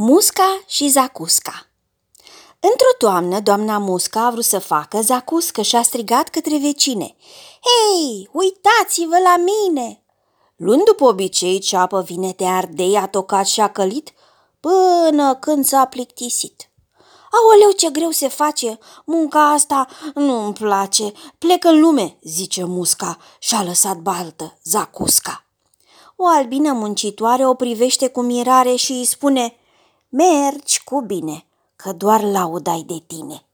Musca și Zacusca Într-o toamnă, doamna Musca a vrut să facă zacuscă și a strigat către vecine. Hei, uitați-vă la mine! Luând după obicei ceapă vine de ardei, a tocat și a călit până când s-a plictisit. Aoleu, ce greu se face! Munca asta nu-mi place. Plec în lume, zice musca și a lăsat baltă, zacusca. O albină muncitoare o privește cu mirare și îi spune – Mergi cu bine, că doar laudai de tine.